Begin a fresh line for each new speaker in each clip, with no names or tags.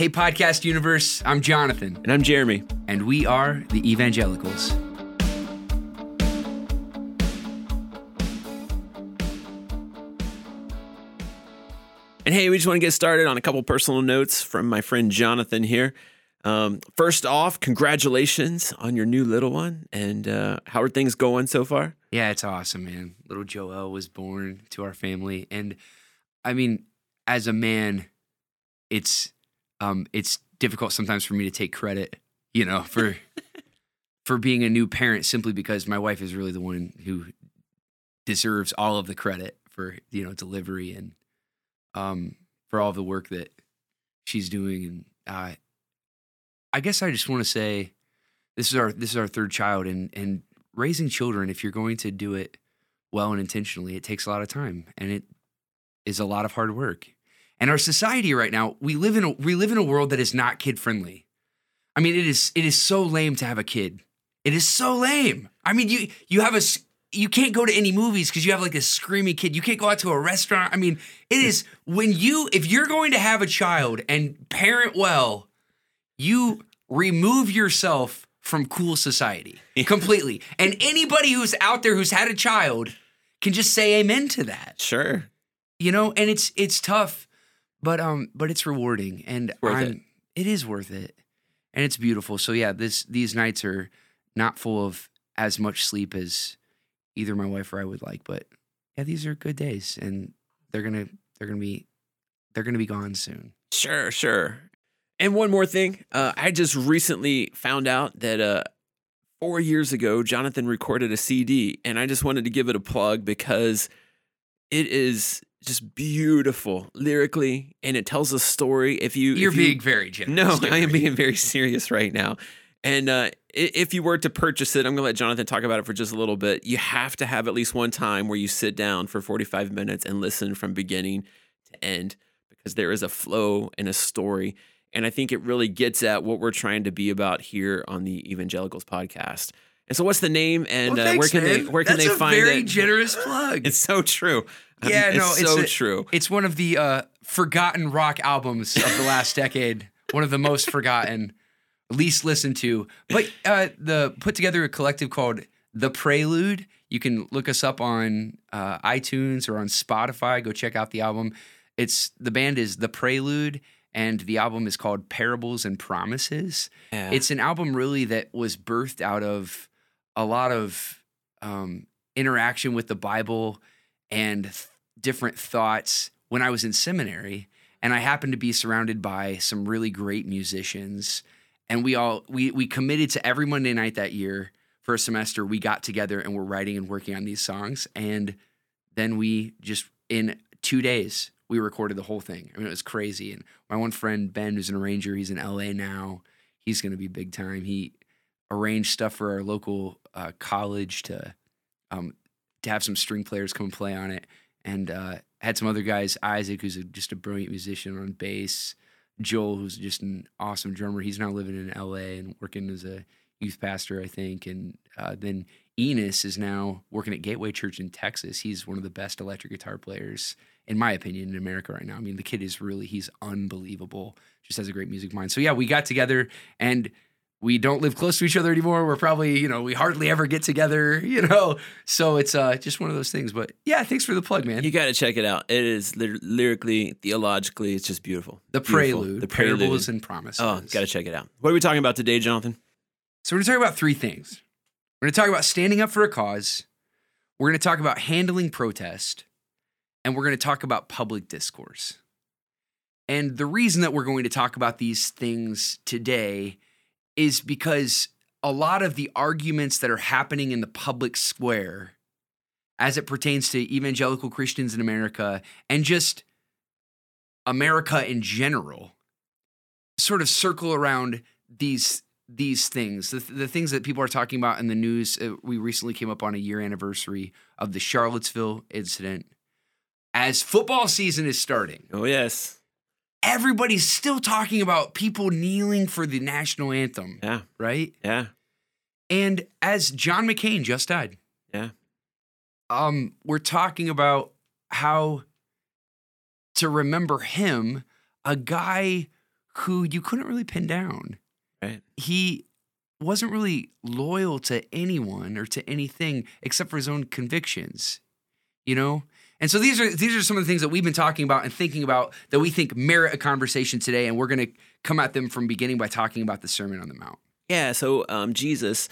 Hey, Podcast Universe, I'm Jonathan,
And I'm Jeremy.
and we are the Evangelicals.
And hey, we just want to get started on a couple personal notes from my friend Jonathan here. Um, first off, congratulations on your new little one. And uh, how are things going so far?
Yeah, it's awesome, man. Little Joel was born to our family, and I mean, as a man, it's um, it's difficult sometimes for me to take credit, you know, for for being a new parent simply because my wife is really the one who deserves all of the credit for you know delivery and um, for all the work that she's doing. And uh, I guess I just want to say this is our this is our third child, and and raising children, if you're going to do it well and intentionally, it takes a lot of time, and it is a lot of hard work. And our society right now, we live in a, we live in a world that is not kid friendly. I mean, it is it is so lame to have a kid. It is so lame. I mean, you you have a you can't go to any movies because you have like a screaming kid. You can't go out to a restaurant. I mean, it is when you if you're going to have a child and parent well, you remove yourself from cool society completely. And anybody who's out there who's had a child can just say amen to that.
Sure.
You know, and it's it's tough, but um but it's rewarding and
Worth
I'm
it.
it is worth it. And it's beautiful. So yeah, this these nights are not full of as much sleep as either my wife or I would like, but yeah, these are good days and they're going to they're going to be they're going to be gone soon.
Sure, sure. And one more thing. Uh, I just recently found out that uh, four years ago, Jonathan recorded a CD, and I just wanted to give it a plug because it is just beautiful lyrically, and it tells a story. If you,
You're
if you-
being very generous.
No, I am being very serious right now. And uh, if you were to purchase it, I'm going to let Jonathan talk about it for just a little bit. You have to have at least one time where you sit down for 45 minutes and listen from beginning to end because there is a flow and a story. And I think it really gets at what we're trying to be about here on the Evangelicals podcast. And so, what's the name? And
Well,
uh, where
thanks,
can they where can
That's
they
a
find
very
it?
generous plug.
It's so true.
Yeah, no,
it's
it's
so
a-
true.
It's one of the uh, forgotten rock albums of the last decade. One of the most forgotten, least listened to. But uh, the put together a collective called The Prelude. You can look us up on uh, iTunes or on Spotify. Go check out the album. It's the band is The Prelude, and the album is called Parables and Promises.
Yeah.
It's an album really that was birthed out of a lot of um, interaction with the Bible and different thoughts when I was in seminary. And I happened to be surrounded by some really great musicians. And we all we we committed to every Monday night that year for a semester. We got together and we're writing and working on these songs. And then we just in two days we recorded the whole thing. I mean, it was crazy. And my one friend Ben, who's an arranger, he's in LA now. He's going to be big time. He arranged stuff for our local uh, college to um, to have some string players come play on it, and uh, had some other guys. Isaac, who's a, just a brilliant musician on bass. Joel, who's just an awesome drummer. He's now living in LA and working as a youth pastor, I think. And uh, then Enos is now working at Gateway Church in Texas. He's one of the best electric guitar players, in my opinion, in America right now. I mean, the kid is really, he's unbelievable. Just has a great music mind. So, yeah, we got together and we don't live close to each other anymore. We're probably, you know, we hardly ever get together, you know. So it's uh, just one of those things. But yeah, thanks for the plug, man.
You got to check it out. It is ly- lyrically, theologically, it's just beautiful.
the
Beautiful.
prelude,
The
parables
prelude.
and promises.
Oh, got to check it out. What are we talking about today, Jonathan?
So we're going to talk about three things. We're going to talk about standing up for a cause. We're going to talk about handling protest, and we're going to talk about public discourse. And the reason that we're going to talk about these things today is because a lot of the arguments that are happening in the public square as it pertains to evangelical Christians in America and just America in general sort of circle around these these things the, the things that people are talking about in the news uh, we recently came up on a year anniversary of the Charlottesville incident as football season is starting
Oh, yes.
Everybody's still talking about people kneeling for the national anthem
Yeah.
right
Yeah.
and as John McCain just died
Yeah.
um we're talking about how to remember him a guy who you couldn't really pin down.
Right.
He wasn't really loyal to anyone or to anything except for his own convictions. You know? And so these are these are some of the things that we've been talking about and thinking about that we think merit a conversation today, and we're going to come at them from beginning by talking about the Sermon on the Mount.
Yeah. So um, Jesus,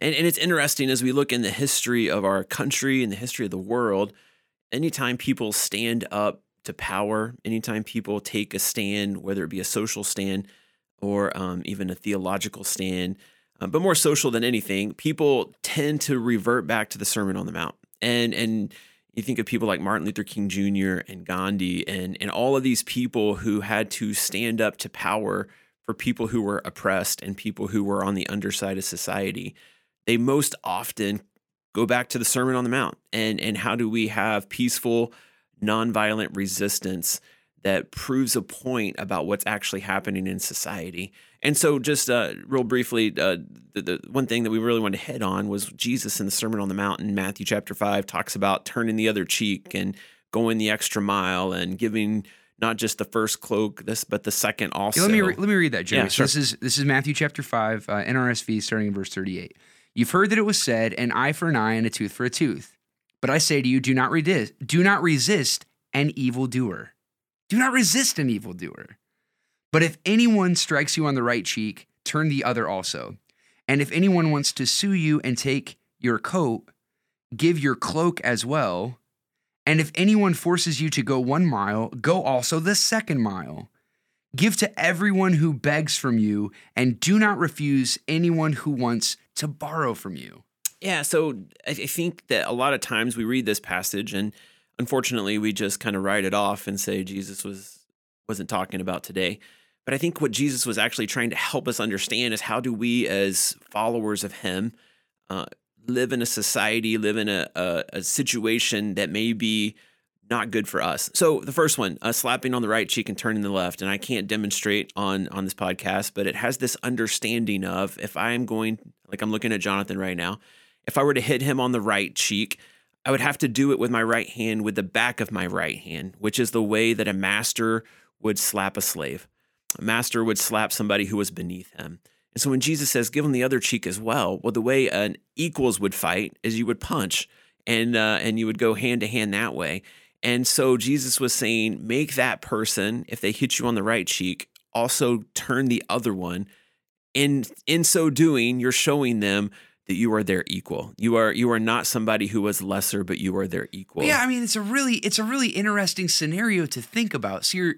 and, and it's interesting as we look in the history of our country and the history of the world, anytime people stand up to power, anytime people take a stand, whether it be a social stand or um, even a theological stand, uh, but more social than anything, people tend to revert back to the Sermon on the Mount. And and you think of people like Martin Luther King Jr. and Gandhi and and all of these people who had to stand up to power for people who were oppressed and people who were on the underside of society. They most often go back to the Sermon on the Mount and and how do we have peaceful, nonviolent resistance that proves a point about what's actually happening in society. And so, just uh, real briefly, uh, the, the one thing that we really wanted to hit on was Jesus in the Sermon on the Mount in Matthew chapter 5 talks about turning the other cheek and going the extra mile and giving not just the first cloak, this but the second also.
Yeah, let me re- let me read that, Jerry.
Yeah,
So. This is this is Matthew chapter five, uh, NRSV, starting in verse thirty-eight. You've heard that it was said, "An eye for an eye and a tooth for a tooth." But I say to you, do not resist. Do not resist an evildoer. Do not resist an evildoer. But if anyone strikes you on the right cheek, turn the other also. And if anyone wants to sue you and take your coat, give your cloak as well. And if anyone forces you to go one mile, go also the second mile. Give to everyone who begs from you, and do not refuse anyone who wants to borrow from you.
Yeah, so I think that a lot of times we read this passage and unfortunately we just kind of write it off and say Jesus was wasn't talking about today. But I think what Jesus was actually trying to help us understand is how do we as followers of him uh, live in a society, live in a, a, a situation that may be not good for us. So the first one, uh, slapping on the right cheek and turning the left, and I can't demonstrate on on this podcast, but it has this understanding of if I am going, like I'm looking at Jonathan right now, if I were to hit him on the right cheek, I would have to do it with my right hand with the back of my right hand, which is the way that a master would slap a slave. A master would slap somebody who was beneath him. And so when Jesus says, give him the other cheek as well, well, the way an equals would fight is you would punch and uh, and you would go hand to hand that way. And so Jesus was saying, make that person, if they hit you on the right cheek, also turn the other one. In in so doing, you're showing them that you are their equal. You are you are not somebody who was lesser, but you are their equal.
Yeah, I mean it's a really it's a really interesting scenario to think about. So you're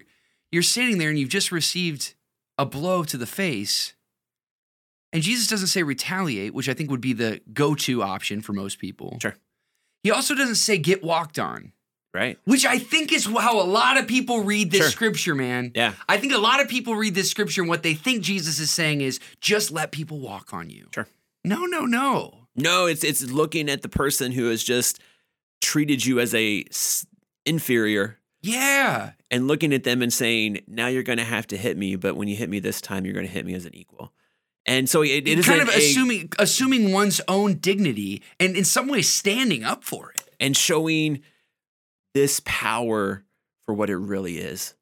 you're sitting there and you've just received a blow to the face. And Jesus doesn't say retaliate, which I think would be the go-to option for most people.
Sure.
He also doesn't say get walked on,
Right.
which I think is how a lot of people read this
Sure.
scripture, man.
Yeah.
I think a lot of people read this scripture and what they think Jesus is saying is just let people walk on you.
Sure.
No, no, no.
No, it's it's looking at the person who has just treated you as a s- inferior
Yeah.
and looking at them and saying, "Now you're going to have to hit me, but when you hit me this time, you're going to hit me as an equal." And so it, it is
kind of
a-
assuming assuming one's own dignity and in some way standing up for it.
and showing this power for what it really is,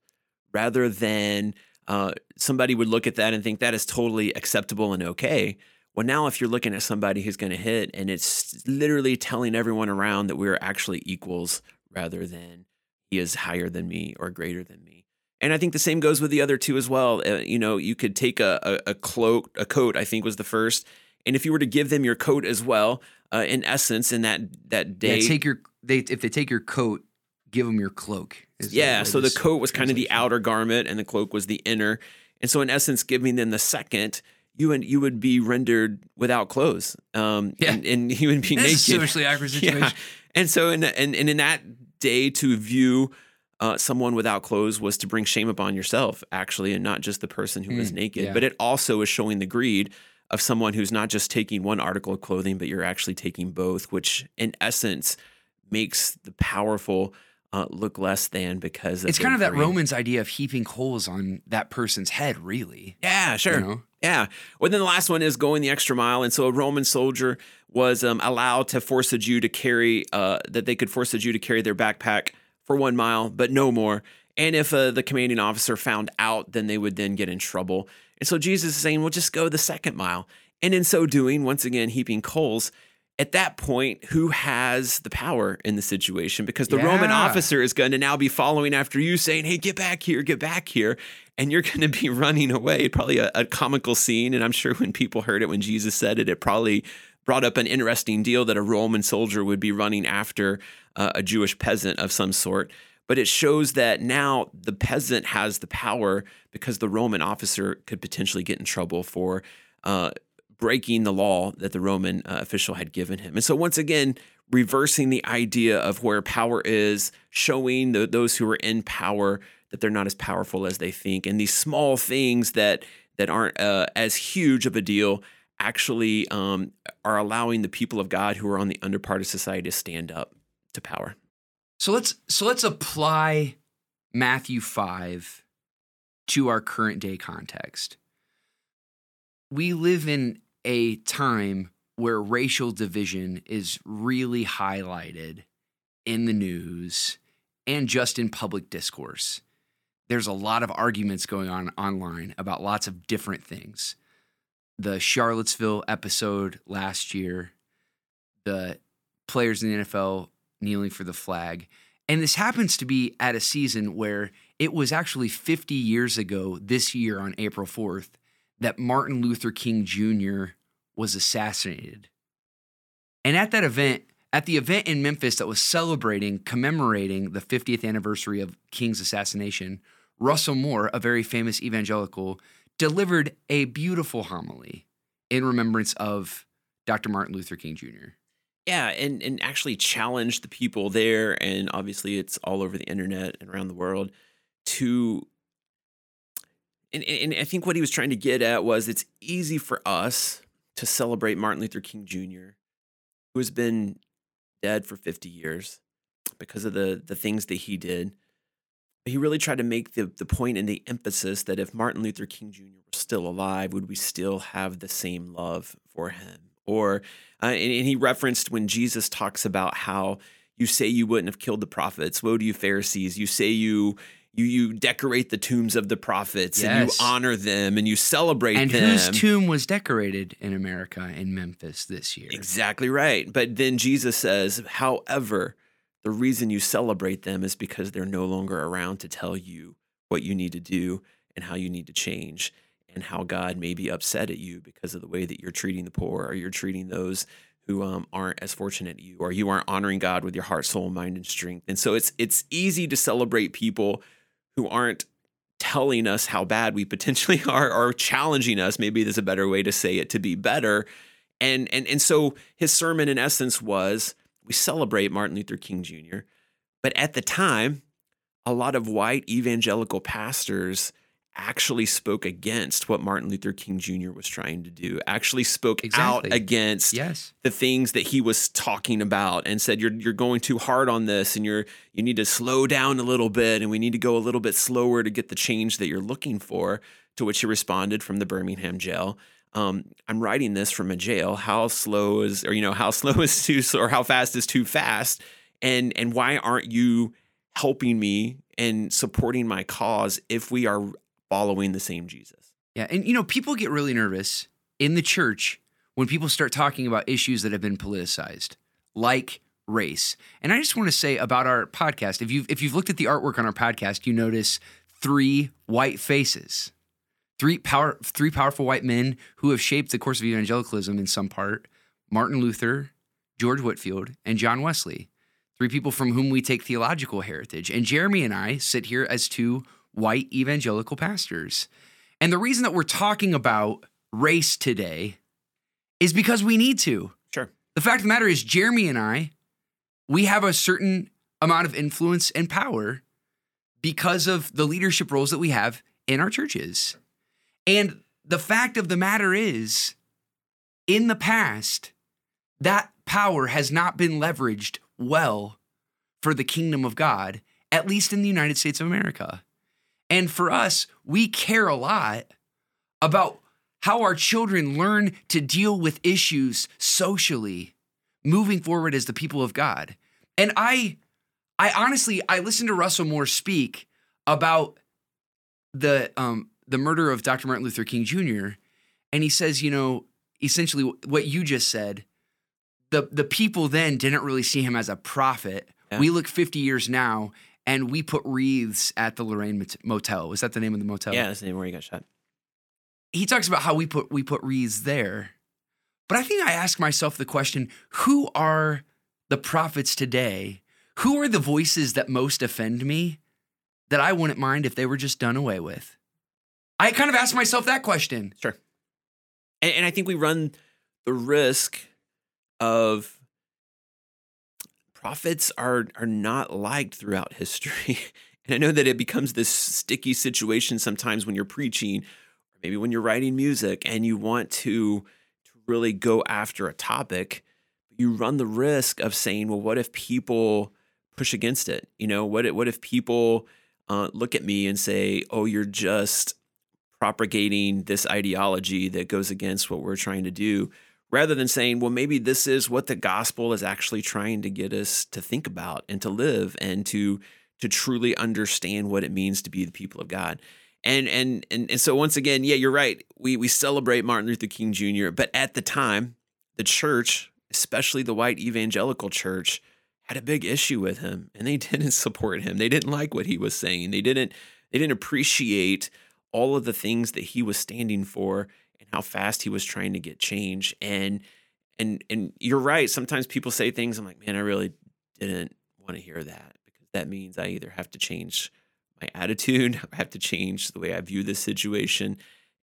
rather than uh, somebody would look at that and think that is totally acceptable and okay. Well, now if you're looking at somebody who's going to hit and it's literally telling everyone around that we're actually equals rather than he is higher than me or greater than me. And I think the same goes with the other two as well. Uh, you know, you could take a, a, a cloak, a coat, I think was the first. And if you were to give them your coat as well, uh, in essence, in that that day,
Yeah, take your they if they take your coat, give them your cloak.
yeah, so the coat was kind of the outer garment and the cloak was the inner. And so in essence, giving them the second, you and you would be rendered without clothes. Um
Yeah.
and, and you would be
a
naked.
socially awkward
Yeah.
situation.
And so in and, and in that day to view uh, someone without clothes was to bring shame upon yourself, actually, and not just the person who was
Mm,
naked.
yeah.
But it also is showing the greed of someone who's not just taking one article of clothing, but you're actually taking both, which in essence makes the powerful uh, look less than because
It's kind of that. Romans idea of heaping coals on that person's head, really.
Yeah, sure.
You know?
Yeah. Well, then the last one is going the extra mile. And so a Roman soldier was um, allowed to force a Jew to carry, uh, that they could force a Jew to carry their backpack for one mile, but no more. And if uh, the commanding officer found out, then they would then get in trouble. And so Jesus is saying, well, just go the second mile. And in so doing, once again, heaping coals, at that point, who has the power in the situation? Because the yeah. Roman officer is going to now be following after you, saying, Hey, get back here, get back here. And you're going to be running away. Probably a, a, comical scene. And I'm sure when people heard it, when Jesus said it, it probably brought up an interesting deal that a Roman soldier would be running after uh, a Jewish peasant of some sort. But it shows that now the peasant has the power because the Roman officer could potentially get in trouble for. Uh, breaking the law that the Roman uh, official had given him. And so, once again, reversing the idea of where power is, showing the, those who are in power that they're not as powerful as they think, and these small things that that aren't uh, as huge of a deal actually um, are allowing the people of God who are on the underpart of society to stand up to power.
So let's so let's apply Matthew five to our current day context. We live in a time where racial division is really highlighted in the news and just in public discourse. There's a lot of arguments going on online about lots of different things. The Charlottesville episode last year, the players in the NFL kneeling for the flag. And this happens to be at a season where it was actually 50 years ago this year on April 4th that Martin Luther King Jr. was assassinated. And at that event, at the event in Memphis that was celebrating, commemorating the 50th anniversary of King's assassination, Russell Moore, a very famous evangelical, delivered a beautiful homily in remembrance of Dr. Martin Luther King Jr.
Yeah, and, and actually challenged the people there, and obviously it's all over the internet and around the world, to and, and I think what he was trying to get at was it's easy for us to celebrate Martin Luther King Jr., who has been dead for 50 years because of the the things that he did. But he really tried to make the the point and the emphasis that if Martin Luther King Jr. were still alive, would we still have the same love for him? Or uh, and, and he referenced when Jesus talks about how you say you wouldn't have killed the prophets. Woe to you, Pharisees! You say you you you decorate the tombs of the prophets yes. and you honor them and you celebrate
and
them.
And whose tomb was decorated in America in Memphis this year?
Exactly right. But then Jesus says, however, the reason you celebrate them is because they're no longer around to tell you what you need to do and how you need to change and how God may be upset at you because of the way that you're treating the poor or you're treating those who um, aren't as fortunate as you or you aren't honoring God with your heart, soul, mind, and strength. And so it's it's easy to celebrate people who aren't telling us how bad we potentially are or challenging us maybe there's a better way to say it to be better and and and so his sermon in essence was we celebrate Martin Luther King Jr. but at the time a lot of white evangelical pastors actually spoke against what Martin Luther King Jr. was trying to do, actually spoke exactly. out against
yes.
the things that he was talking about and said you're you're going too hard on this and you're you need to slow down a little bit and we need to go a little bit slower to get the change that you're looking for. To which he responded from the Birmingham jail. Um, I'm writing this from a jail. How slow is, or you know, how slow is too, or how fast is too fast? And and why aren't you helping me and supporting my cause if we are following the same Jesus.
Yeah. And, you know, people get really nervous in the church when people start talking about issues that have been politicized, like race. And I just want to say about our podcast, if you've if you've looked at the artwork on our podcast, you notice three white faces. Three power three powerful white men who have shaped the course of evangelicalism in some part. Martin Luther, George Whitefield, and John Wesley. Three people from whom we take theological heritage. And Jeremy and I sit here as two white evangelical pastors. And the reason that we're talking about race today is because we need to.
Sure.
The fact of the matter is, Jeremy and I, we have a certain amount of influence and power because of the leadership roles that we have in our churches. And the fact of the matter is, in the past, that power has not been leveraged well for the kingdom of God, at least in the United States of America. And for us, we care a lot about how our children learn to deal with issues socially moving forward as the people of God. And I I honestly I listened to Russell Moore speak about the um the murder of Dr. Martin Luther King Jr. and he says, you know, essentially what you just said, the the people then didn't really see him as a prophet.
Yeah.
We look 50 years now and we put wreaths at the Lorraine Motel. Was that the name of the motel?
Yeah, that's the name where he got shot.
He talks about how we put we put wreaths there. But I think I ask myself the question, who are the prophets today? Who are the voices that most offend me that I wouldn't mind if they were just done away with? I kind of ask myself that question.
Sure. And, and I think we run the risk of prophets are are not liked throughout history. And I know that it becomes this sticky situation sometimes when you're preaching, or maybe when you're writing music and you want to to really go after a topic, you run the risk of saying, well, what if people push against it? You know, what if, what if people uh, look at me and say, oh, you're just propagating this ideology that goes against what we're trying to do, rather than saying, well, maybe this is what the gospel is actually trying to get us to think about and to live and to to truly understand what it means to be the people of God. And and and, and so once again, yeah, you're right. We we celebrate Martin Luther King Jr., but at the time, the church, especially the white evangelical church, had a big issue with him and they didn't support him. They didn't like what he was saying. They didn't they didn't appreciate all of the things that he was standing for how fast he was trying to get change. And and and you're right. Sometimes people say things. I'm like, man, I really didn't want to hear that because that means I either have to change my attitude, I have to change the way I view this situation,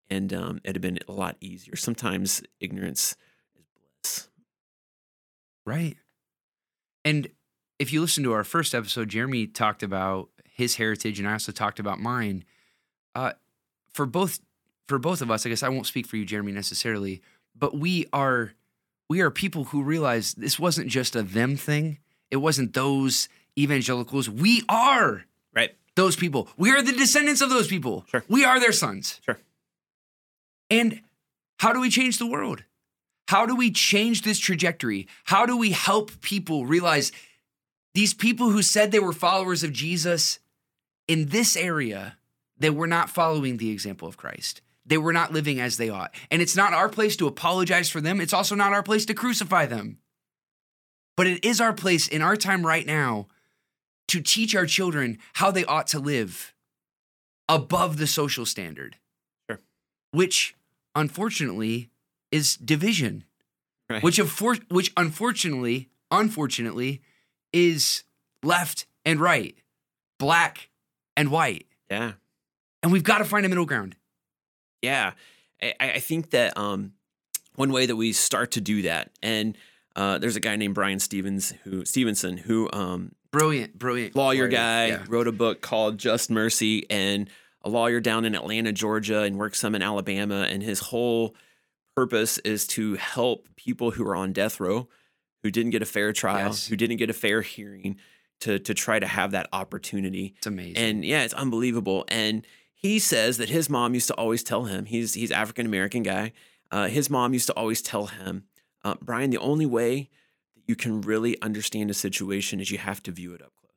and um, it'd have been a lot easier. Sometimes ignorance is bliss.
Right. And if you listen to our first episode, Jeremy talked about his heritage, and I also talked about mine. Uh, for both for both of us, I guess I won't speak for you, Jeremy, necessarily, but we are we are people who realize this wasn't just a them thing. It wasn't those evangelicals. We are
Right.
those people. We are the descendants of those people.
Sure.
We are their sons.
Sure.
And how do we change the world? How do we change this trajectory? How do we help people realize these people who said they were followers of Jesus in this area, they were not following the example of Christ. They were not living as they ought. And it's not our place to apologize for them. It's also not our place to crucify them. But it is our place in our time right now to teach our children how they ought to live above the social standard.
Sure.
Which unfortunately is division.
Right.
Which of which unfortunately, unfortunately is left and right, black and white.
Yeah.
And we've got to find a middle ground.
Yeah, I, I think that um, one way that we start to do that, and uh, there's a guy named Bryan Stevens who Stevenson who um,
Brilliant, brilliant
lawyer
lawyer.
guy
Yeah.
wrote a book called Just Mercy, and a lawyer down in Atlanta, Georgia, and works some in Alabama, and his whole purpose is to help people who are on death row, who didn't get a fair trial,
Yes.
who didn't get a fair hearing, to to try to have that opportunity.
It's amazing.
And yeah, it's unbelievable. And he says that his mom used to always tell him he's he's African American guy. Uh, his mom used to always tell him, uh, Bryan, the only way that you can really understand a situation is you have to view it up close.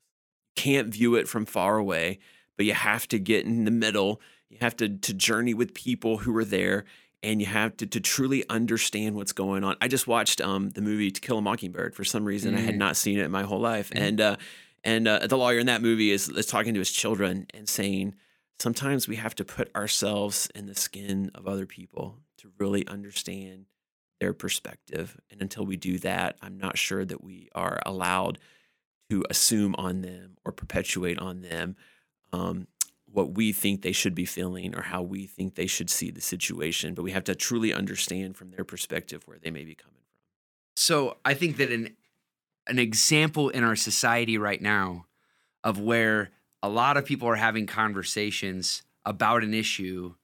You can't view it from far away, but you have to get in the middle. You have to to journey with people who are there, and you have to to truly understand what's going on. I just watched um the movie To Kill a Mockingbird. For some reason, I had
Mm.
not seen it in my whole life,
Mm.
and uh, and uh, the lawyer in that movie is, is talking to his children and saying, sometimes we have to put ourselves in the skin of other people to really understand their perspective. And until we do that, I'm not sure that we are allowed to assume on them or perpetuate on them um, what we think they should be feeling or how we think they should see the situation. But we have to truly understand from their perspective where they may be coming from.
So I think that an an example in our society right now of where a lot of people are having conversations about an issue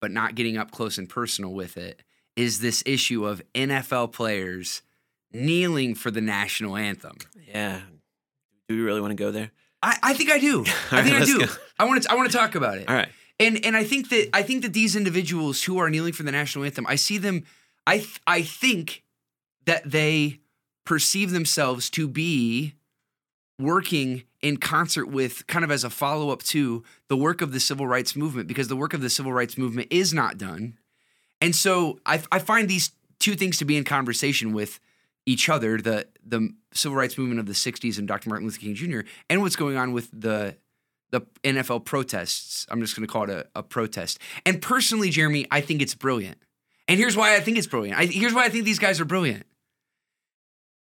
but not getting up close and personal with it is this issue of NFL players kneeling for the national anthem.
Yeah. Do we really want to go there?
I, I think I do. I
right,
think I do.
go.
I want to. I want to talk about it.
All right.
And and I think that I think that these individuals who are kneeling for the national anthem, I see them. I th- I think that they perceive themselves to be working in concert with kind of as a follow up to the work of the civil rights movement because the work of the civil rights movement is not done. And so I, I find these two things to be in conversation with each other the the civil rights movement of the 60s and Dr. Martin Luther King Jr. and what's going on with the the NFL protests. I'm just going to call it a, a, protest. And personally, Jeremy, I think it's brilliant. And here's why I think it's brilliant. I, here's why I think these guys are brilliant.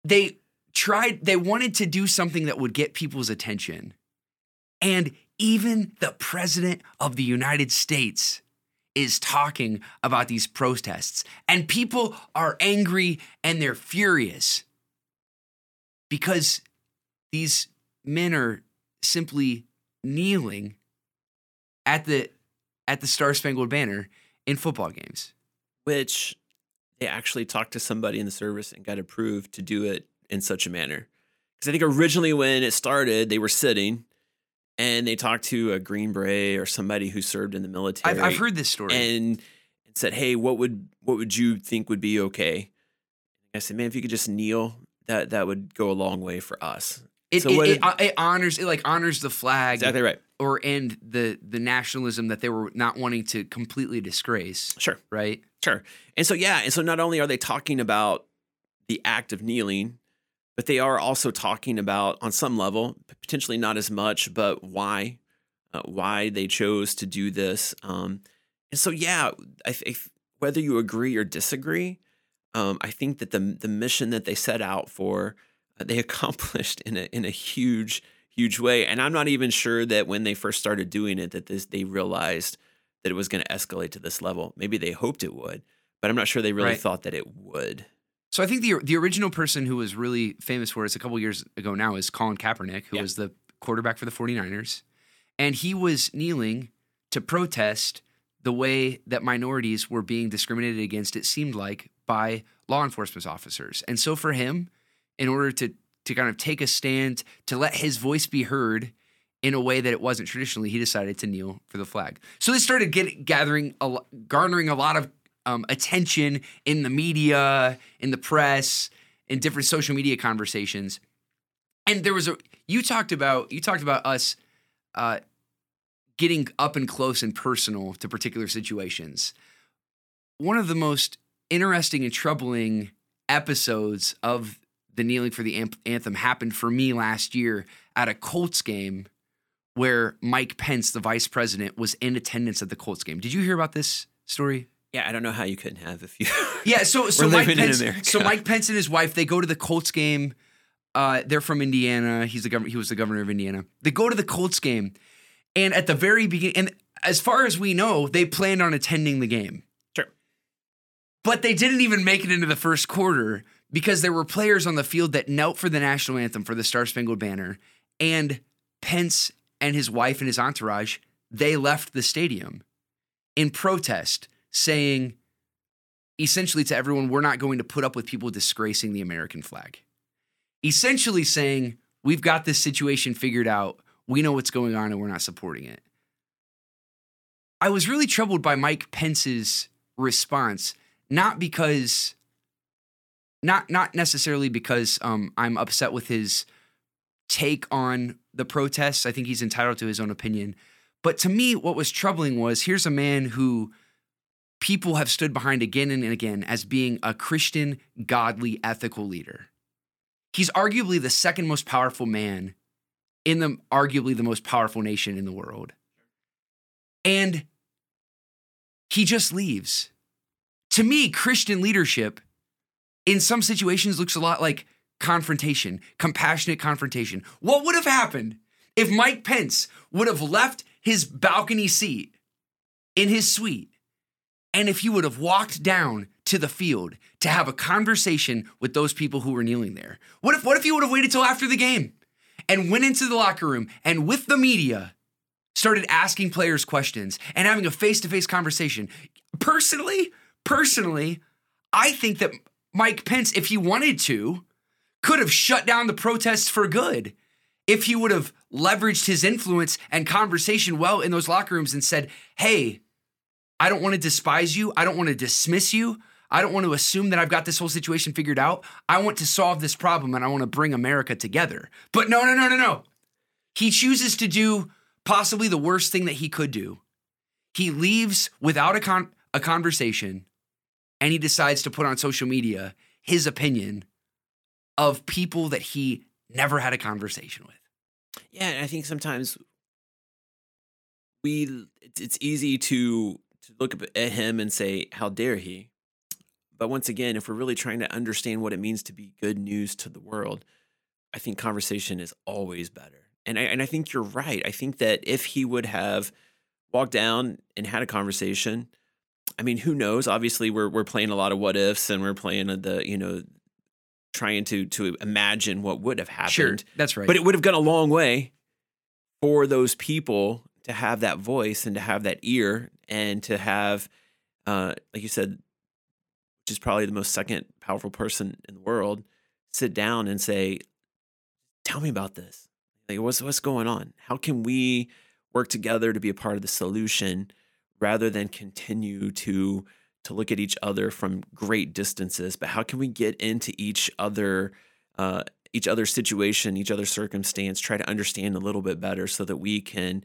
They tried, they wanted to do something that would get people's attention. And even the president of the United States is talking about these protests. And people are angry and they're furious because these men are simply kneeling at the at the Star Spangled Banner in football games.
Which they actually talked to somebody in the service and got approved to do it in such a manner. Because I think originally when it started, they were sitting and they talked to a Green Beret or somebody who served in the military.
I've, I've heard this story.
And, said, "Hey, what would what would you think would be okay?" I said, "Man, if you could just kneel, that that would go a long way for us."
It, so it, it, uh, it, honors it like honors the flag
exactly right
or and the the nationalism that they were not wanting to completely disgrace
sure
right
sure and so yeah and so not only are they talking about the act of kneeling but they are also talking about on some level potentially not as much but why uh, why they chose to do this um, and so yeah I, I, whether you agree or disagree um, i think that the the mission that they set out for they accomplished in a in a huge huge way. And I'm not even sure that when they first started doing it that this they realized that it was going to escalate to this level. Maybe they hoped it would, but I'm not sure they really right. thought that it would.
So I think the the original person who was really famous for it a couple years ago now is Colin Kaepernick, who yeah. was the quarterback for the 49ers. And he was kneeling to protest the way that minorities were being discriminated against, it seemed like, by law enforcement officers. And so for him, in order to to kind of take a stand to let his voice be heard in a way that it wasn't traditionally, he decided to kneel for the flag. So they started getting gathering, a, garnering a lot of um, attention in the media, in the press, in different social media conversations. And there was a you talked about you talked about us uh, getting up and close and personal to particular situations. One of the most interesting and troubling episodes of the kneeling for the anthem happened for me last year at a Colts game where Mike Pence, the vice president, was in attendance at the Colts game. Did you hear about this story?
Yeah, I don't know how you couldn't have if you.
yeah, so so Mike Pence, so Mike Pence and his wife they go to the Colts game. Uh, they're from Indiana. He's the governor. He was the governor of Indiana. They go to the Colts game, and at the very beginning, and as far as we know, they planned on attending the game.
Sure.
But they didn't even make it into the first quarter because there were players on the field that knelt for the national anthem for the Star Spangled Banner, and Pence and his wife and his entourage, they left the stadium in protest, saying essentially to everyone, we're not going to put up with people disgracing the American flag. Essentially saying, we've got this situation figured out, we know what's going on, and we're not supporting it. I was really troubled by Mike Pence's response, not because not not necessarily because um, I'm upset with his take on the protests. I think he's entitled to his own opinion. But to me, what was troubling was here's a man who people have stood behind again and again as being a Christian, godly, ethical leader. He's arguably the second most powerful man in the arguably the most powerful nation in the world. And he just leaves. To me, Christian leadership in some situations looks a lot like confrontation, compassionate confrontation. What would have happened if Mike Pence would have left his balcony seat in his suite and if you would have walked down to the field to have a conversation with those people who were kneeling there? What if what if he would have waited till after the game and went into the locker room and with the media started asking players questions and having a face-to-face conversation? Personally, personally, I think that Mike Pence, if he wanted to, could have shut down the protests for good. If he would have leveraged his influence and conversation well in those locker rooms and said, hey, I don't want to despise you. I don't want to dismiss you. I don't want to assume that I've got this whole situation figured out. I want to solve this problem and I want to bring America together. But no, no, no, no, no. He chooses to do possibly the worst thing that he could do. He leaves without a, con- a conversation and he decides to put on social media his opinion of people that he never had a conversation with.
Yeah, and I think sometimes we it's easy to to look at him and say, "How dare he?" But once again, if we're really trying to understand what it means to be good news to the world, I think conversation is always better. And I and I think you're right. I think that if he would have walked down and had a conversation, I mean, who knows? Obviously, we're we're playing a lot of what ifs and we're playing the you know trying to to imagine what would have happened.
Sure, that's right.
But it would have gone a long way for those people to have that voice and to have that ear and to have, uh, like you said, which is probably the most second powerful person in the world, sit down and say, "Tell me about this. Like, what's what's going on? How can we work together to be a part of the solution, rather than continue to to look at each other from great distances? But how can we get into each other?" Uh, each other's situation, each other's circumstance, try to understand a little bit better so that we can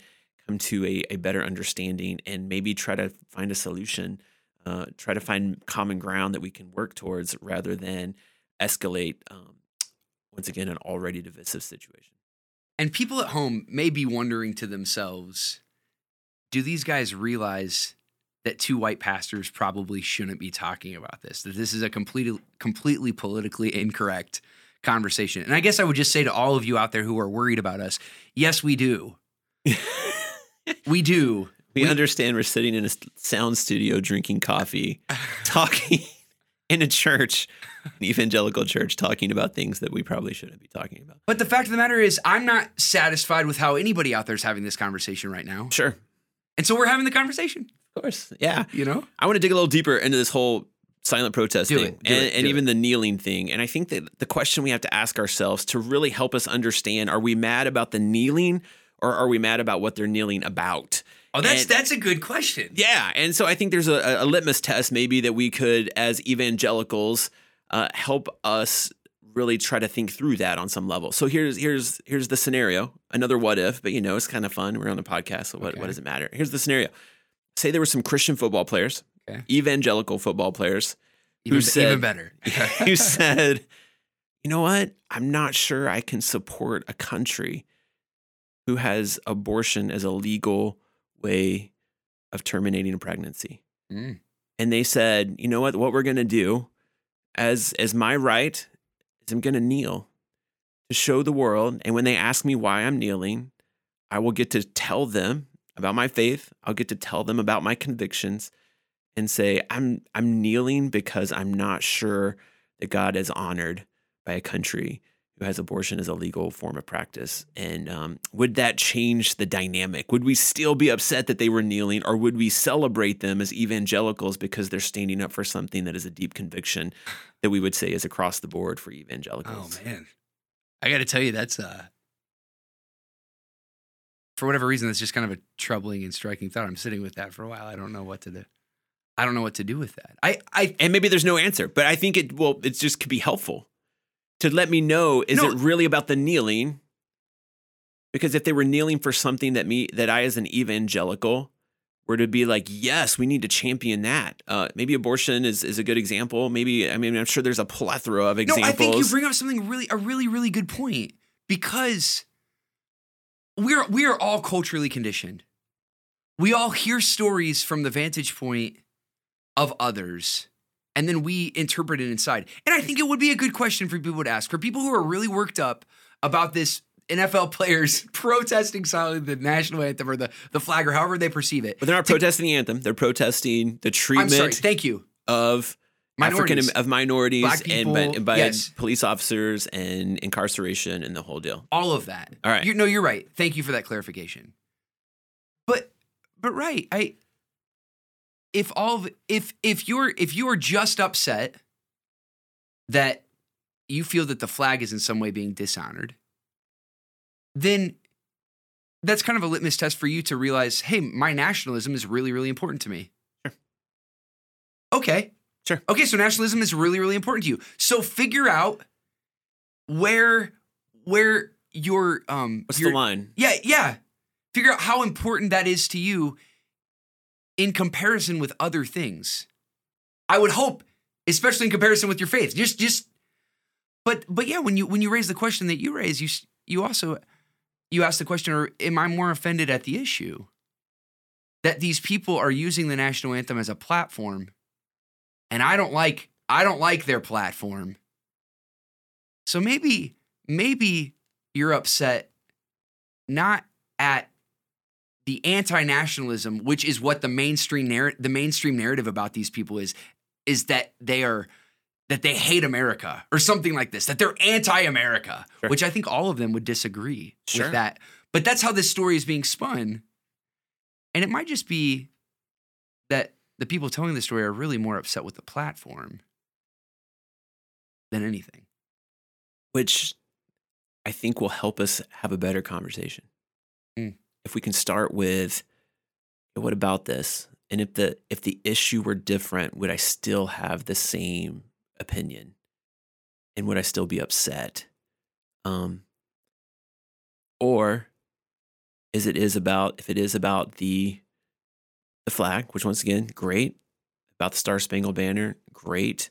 come to a, a better understanding and maybe try to find a solution, uh, try to find common ground that we can work towards rather than escalate, um, once again, an already divisive situation.
And people at home may be wondering to themselves do these guys realize that two white pastors probably shouldn't be talking about this? That this is a completely, completely politically incorrect conversation. And I guess I would just say to all of you out there who are worried about us, yes, we do. we do.
We, we, understand we're sitting in a sound studio drinking coffee, talking in a church, an evangelical church, talking about things that we probably shouldn't be talking about.
But the fact of the matter is, I'm not satisfied with how anybody out there is having this conversation right now.
Sure.
And so we're having the conversation.
Of course. Yeah.
You know?
I want to dig a little deeper into this whole silent protesting
do it,
and,
it,
and even
it.
the kneeling thing. And I think that the question we have to ask ourselves to really help us understand are we mad about the kneeling or are we mad about what they're kneeling about?
Oh, that's
And-
that's a good question.
Yeah, and so I think there's a, a litmus test maybe that we could, as evangelicals, uh, help us really try to think through that on some level. So here's here's here's the scenario. Another what if, but you know it's kind of fun. We're on a podcast, so what,
Okay.
what does it matter? Here's the scenario. Say there were some Christian football players,
Okay.
evangelical football players,
Even,
Who said-
even better.
who said, "You know what? I'm not sure I can support a country who has abortion as a legal way of terminating a pregnancy."
Mm.
And they said, "You know what? What we're going to do as as my right is I'm going to kneel to show the world, and when they ask me why I'm kneeling, I will get to tell them about my faith. I'll get to tell them about my convictions." and say I'm I'm kneeling because I'm not sure that God is honored by a country who has abortion as a legal form of practice. And um, would that change the dynamic? Would we still be upset that they were kneeling, or would we celebrate them as evangelicals because they're standing up for something that is a deep conviction that we would say is across the board for evangelicals?
Oh man, I got to tell you, that's uh, for whatever reason, that's just kind of a troubling and striking thought. I'm sitting with that for a while. I don't know what to do. I don't know what to do with that. I, I,
And maybe there's no answer, but I think it well, it just could be helpful to let me know is
No.
it really about the kneeling? Because if they were kneeling for something that me that I as an evangelical were to be like, yes, we need to champion that. Uh, maybe abortion is, is a good example. Maybe I mean I'm sure there's a plethora of examples. no.
I think you bring up something really, a really, really good point because we're we are all culturally conditioned. We all hear stories from the vantage point of others, and then we interpret it inside. And I think it would be a good question for people to ask for people who are really worked up about this NFL players protesting silently the national anthem or the, the flag or however they perceive it.
but they're not protesting the anthem. They're protesting the
I'm
treatment
sorry. Thank you.
of African
Minorities.
of minorities
Black
and by,
people,
by
yes.
police officers and incarceration and the whole deal.
all of that.
All right.
You, no, you're right. Thank you for that clarification. But but right, I if all of, if if you're if you are just upset that you feel that the flag is in some way being dishonored, then that's kind of a litmus test for you to realize, hey, my nationalism is really really important to me. Okay,
Sure.
Okay, so nationalism is really, really important to you. So figure out where where your um
What's
your,
the line?
Yeah, yeah. Figure out how important that is to you in comparison with other things. I would hope, especially in comparison with your faith. Just just but but yeah, when you when you raise the question that you raise, you you also you ask the question or am I more offended at the issue that these people are using the national anthem as a platform and I don't like I don't like their platform. So maybe maybe you're upset not at the anti-nationalism, which is what the mainstream narr- the mainstream narrative about these people is, is that they are that they hate America or something like this, that they're anti-America,
Sure.
which I think all of them would disagree
Sure.
with that. But that's how this story is being spun. And it might just be that the people telling the story are really more upset with the platform than anything.
which I think will help us have a better conversation.
Mm.
If we can start with what about this? And if the if the issue were different, would I still have the same opinion? And would I still be upset? Um or is it is about if it is about the the flag, which once again, great. About the Star Spangled Banner, great.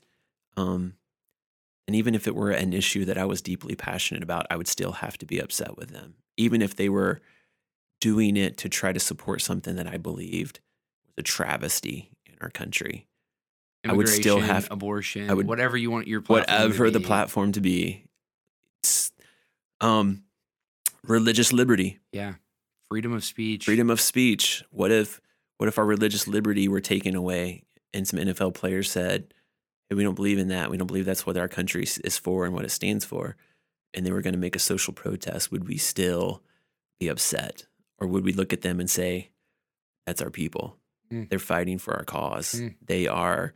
Um and even if it were an issue that I was deeply passionate about, I would still have to be upset with them. Even if they were doing it to try to support something that I believed was a travesty in our country. I would still have-
abortion,
I would-
whatever you want your platform to
Whatever the platform to be. It's, um, religious liberty,
Yeah. Freedom of speech.
freedom of speech. What if what if our religious liberty were taken away and some NFL players said, hey, we don't believe in that. We don't believe that's what our country is for and what it stands for. And they were going to make a social protest. Would we still be upset? Or would we look at them and say, that's our people?
Mm.
They're fighting for our cause.
Mm.
They are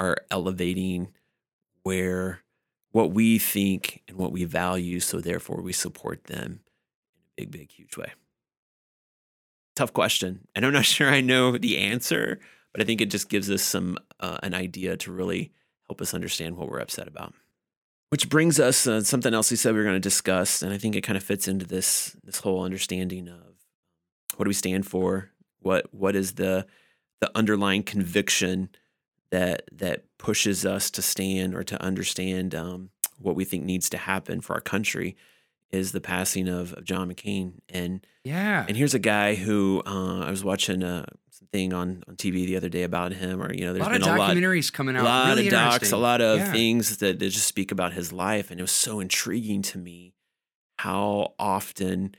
are elevating where what we think and what we value, so therefore we support them in a big, big, huge way. Tough question, and I'm not sure I know the answer, but I think it just gives us some uh, an idea to really help us understand what we're upset about. Which brings us uh, something else we said we were going to discuss, and I think it kind of fits into this this whole understanding of what do we stand for, what what is the the underlying conviction that that pushes us to stand or to understand um, what we think needs to happen for our country is the passing of, of John McCain and
Yeah.
and here's a guy who uh, I was watching uh, something on, on TV the other day about him, or you know,
a
there's
lot of
been a lot, of
documentaries coming out.
a lot
really
of docs, a lot of
Yeah.
things that, that just speak about his life, and it was so intriguing to me how often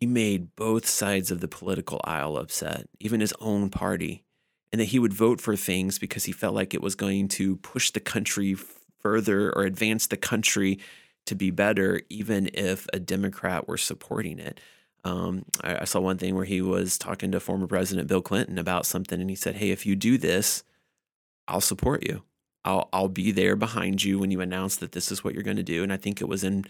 he made both sides of the political aisle upset, even his own party, and that he would vote for things because he felt like it was going to push the country further or advance the country to be better, even if a Democrat were supporting it. Um, I, I saw one thing where he was talking to former President Bill Clinton about something, and he said, "Hey, if you do this, I'll support you. I'll I'll be there behind you when you announce that this is what you're going to do." And I think it was in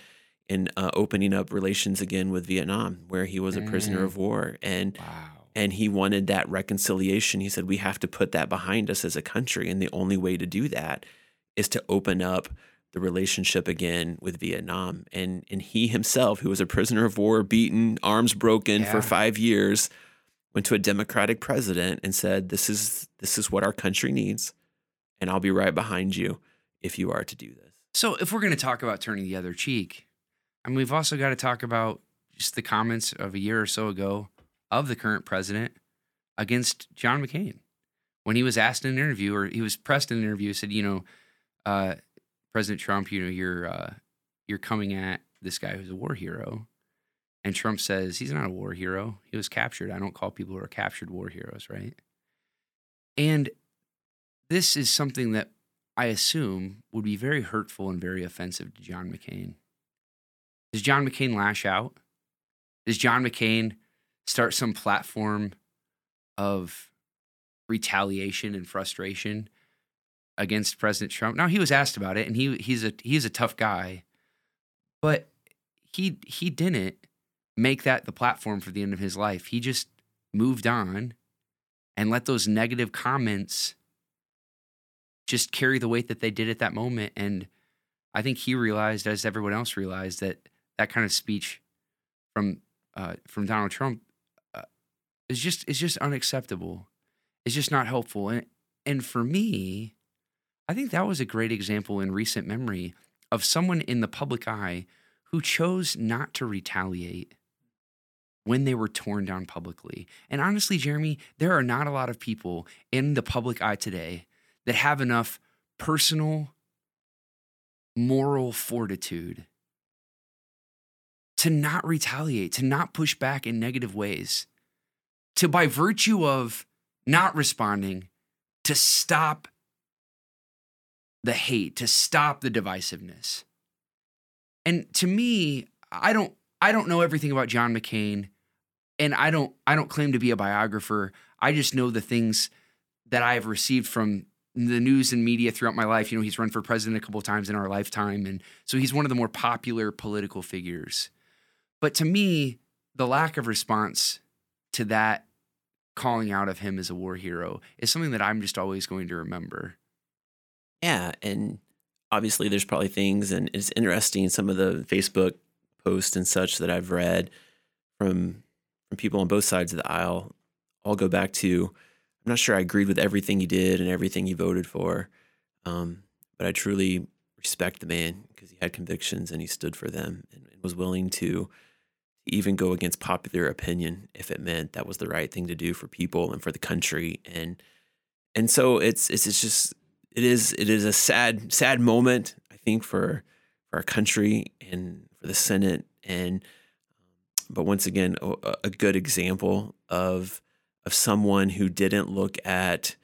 in uh, opening up relations again with Vietnam, where he was a prisoner
Mm.
of war, and
Wow.
and he wanted that reconciliation. He said, We have to put that behind us as a country. And the only way to do that is to open up the relationship again with Vietnam. And and he himself, who was a prisoner of war, beaten, arms broken for five years, went to a democratic president and said, This is this is what our country needs, and I'll be right behind you if you are to do this.
So if we're going to talk about turning the other cheek, Mean, we've also got to talk about just the comments of a year or so ago of the current president against John McCain when he was asked in an interview or he was pressed in an interview, said, you know, uh, President Trump, you know, you're uh, you're coming at this guy who's a war hero, and Trump says he's not a war hero. He was captured. I don't call people who are captured war heroes, right? And this is something that I assume would be very hurtful and very offensive to John McCain. Does John McCain lash out? Does John McCain start some platform of retaliation and frustration against President Trump? Now he was asked about it, and he he's a he's a tough guy, but he he didn't make that the platform for the end of his life. He just moved on and let those negative comments just carry the weight that they did at that moment. And I think he realized, as everyone else realized, that that kind of speech from uh, from Donald Trump uh, is just is just unacceptable. It's just not helpful. And and for me, I think that was a great example in recent memory of someone in the public eye who chose not to retaliate when they were torn down publicly. And honestly, Jeremy, there are not a lot of people in the public eye today that have enough personal moral fortitude to not retaliate, to not push back in negative ways, to by virtue of not responding, to stop the hate, to stop the divisiveness. And to me, I don't I don't know everything about John McCain and I don't I don't claim to be a biographer. I just know the things that I have received from the news and media throughout my life. You know, he's run for president a couple times in our lifetime and so he's one of the more popular political figures. But to me, the lack of response to that calling out of him as a war hero is something that I'm just always going to remember.
Yeah, and obviously there's probably things and it's interesting some of the Facebook posts and such that I've read from from people on both sides of the aisle all go back to I'm not sure I agreed with everything he did and everything he voted for. Um, but I truly respect the man because he had convictions and he stood for them and, and was willing to even go against popular opinion if it meant that was the right thing to do for people and for the country. And and so it's it's, it's just it is it is a sad sad moment I think for for our country and for the Senate. And but once again a, a good example of of someone who didn't look at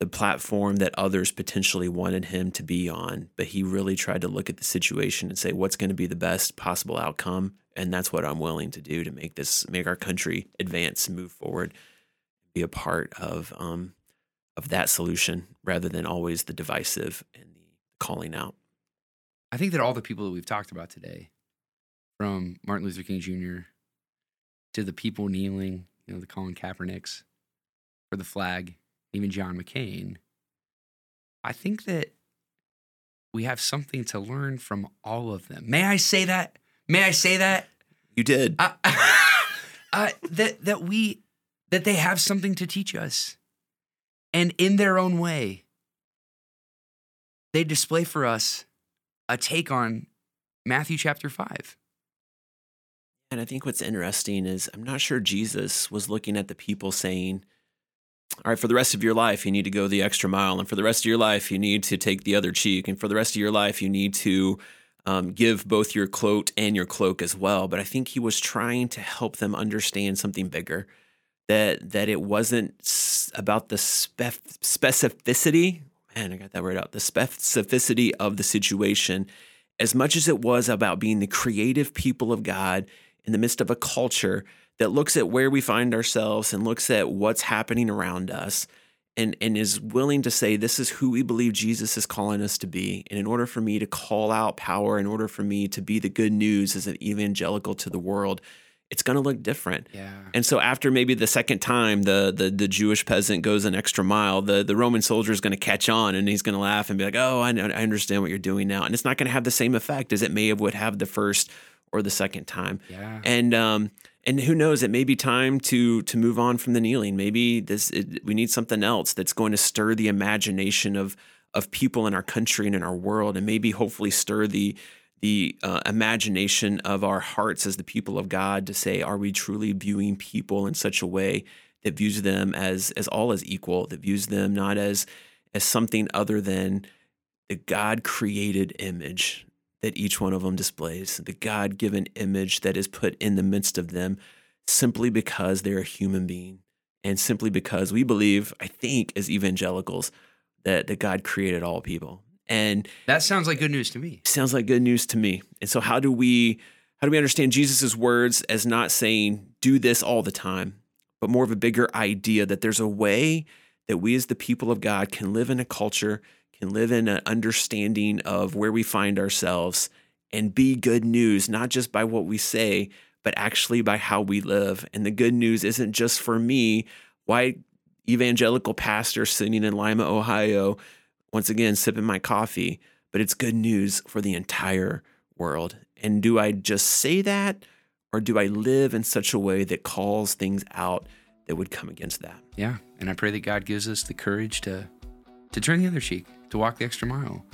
the platform that others potentially wanted him to be on but he really tried to look at the situation and say what's going to be the best possible outcome and that's what I'm willing to do to make this make our country advance move forward be a part of um, of that solution rather than always the divisive and the calling out.
I think that all the people that we've talked about today, from Martin Luther King Jr. to the people kneeling, you know, the Colin Kaepernicks for the flag, even John McCain, I think that we have something to learn from all of them. May I say that? May I say that?
You did.
Uh, uh, that that we that they have something to teach us and in their own way, they display for us a take on Matthew chapter 5.
And I think what's interesting is I'm not sure Jesus was looking at the people saying, all right, for the rest of your life, you need to go the extra mile. And for the rest of your life, you need to take the other cheek. And for the rest of your life, you need to um, give both your cloak and your cloak as well. But I think he was trying to help them understand something bigger that that it wasn't about the spef- specificity. Man, I got that word out. The specificity of the situation, as much as it was about being the creative people of God in the midst of a culture that looks at where we find ourselves and looks at what's happening around us and, and is willing to say, This is who we believe Jesus is calling us to be. And in order for me to call out power, in order for me to be the good news as an evangelical to the world, it's going to look different.
Yeah.
And so after maybe the second time the the the Jewish peasant goes an extra mile, the the Roman soldier is going to catch on and he's going to laugh and be like, "Oh, I, I understand what you're doing now." And it's not going to have the same effect as it may have would have the first or the second time.
Yeah.
And um and who knows? It may be time to to move on from the kneeling. Maybe this it, we need something else that's going to stir the imagination of of people in our country and in our world, and maybe hopefully stir the the uh, imagination of our hearts as the people of God to say, are we truly viewing people in such a way that views them as as all as equal, that views them not as as something other than the God created image that each one of them displays, the God given image that is put in the midst of them simply because they're a human being and simply because we believe, I think, as evangelicals, that, that God created all people and
that sounds like good news to me.
Sounds like good news to me. And so how do we how do we understand Jesus' words as not saying do this all the time, but more of a bigger idea that there's a way that we as the people of God can live in a culture, can live in an understanding of where we find ourselves and be good news, not just by what we say, but actually by how we live. And the good news isn't just for me. Why evangelical pastor sitting in Lima, Ohio, once again sipping my coffee, but it's good news for the entire world. And do I just say that or do I live in such a way that calls things out that would come against that?
Yeah. And I pray that God gives us the courage to to turn the other cheek, to walk the extra mile.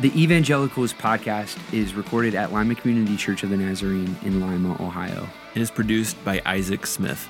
The Evangelicals podcast is recorded at Lima Community Church of the Nazarene in Lima, Ohio.
It is produced by Isaac Smith.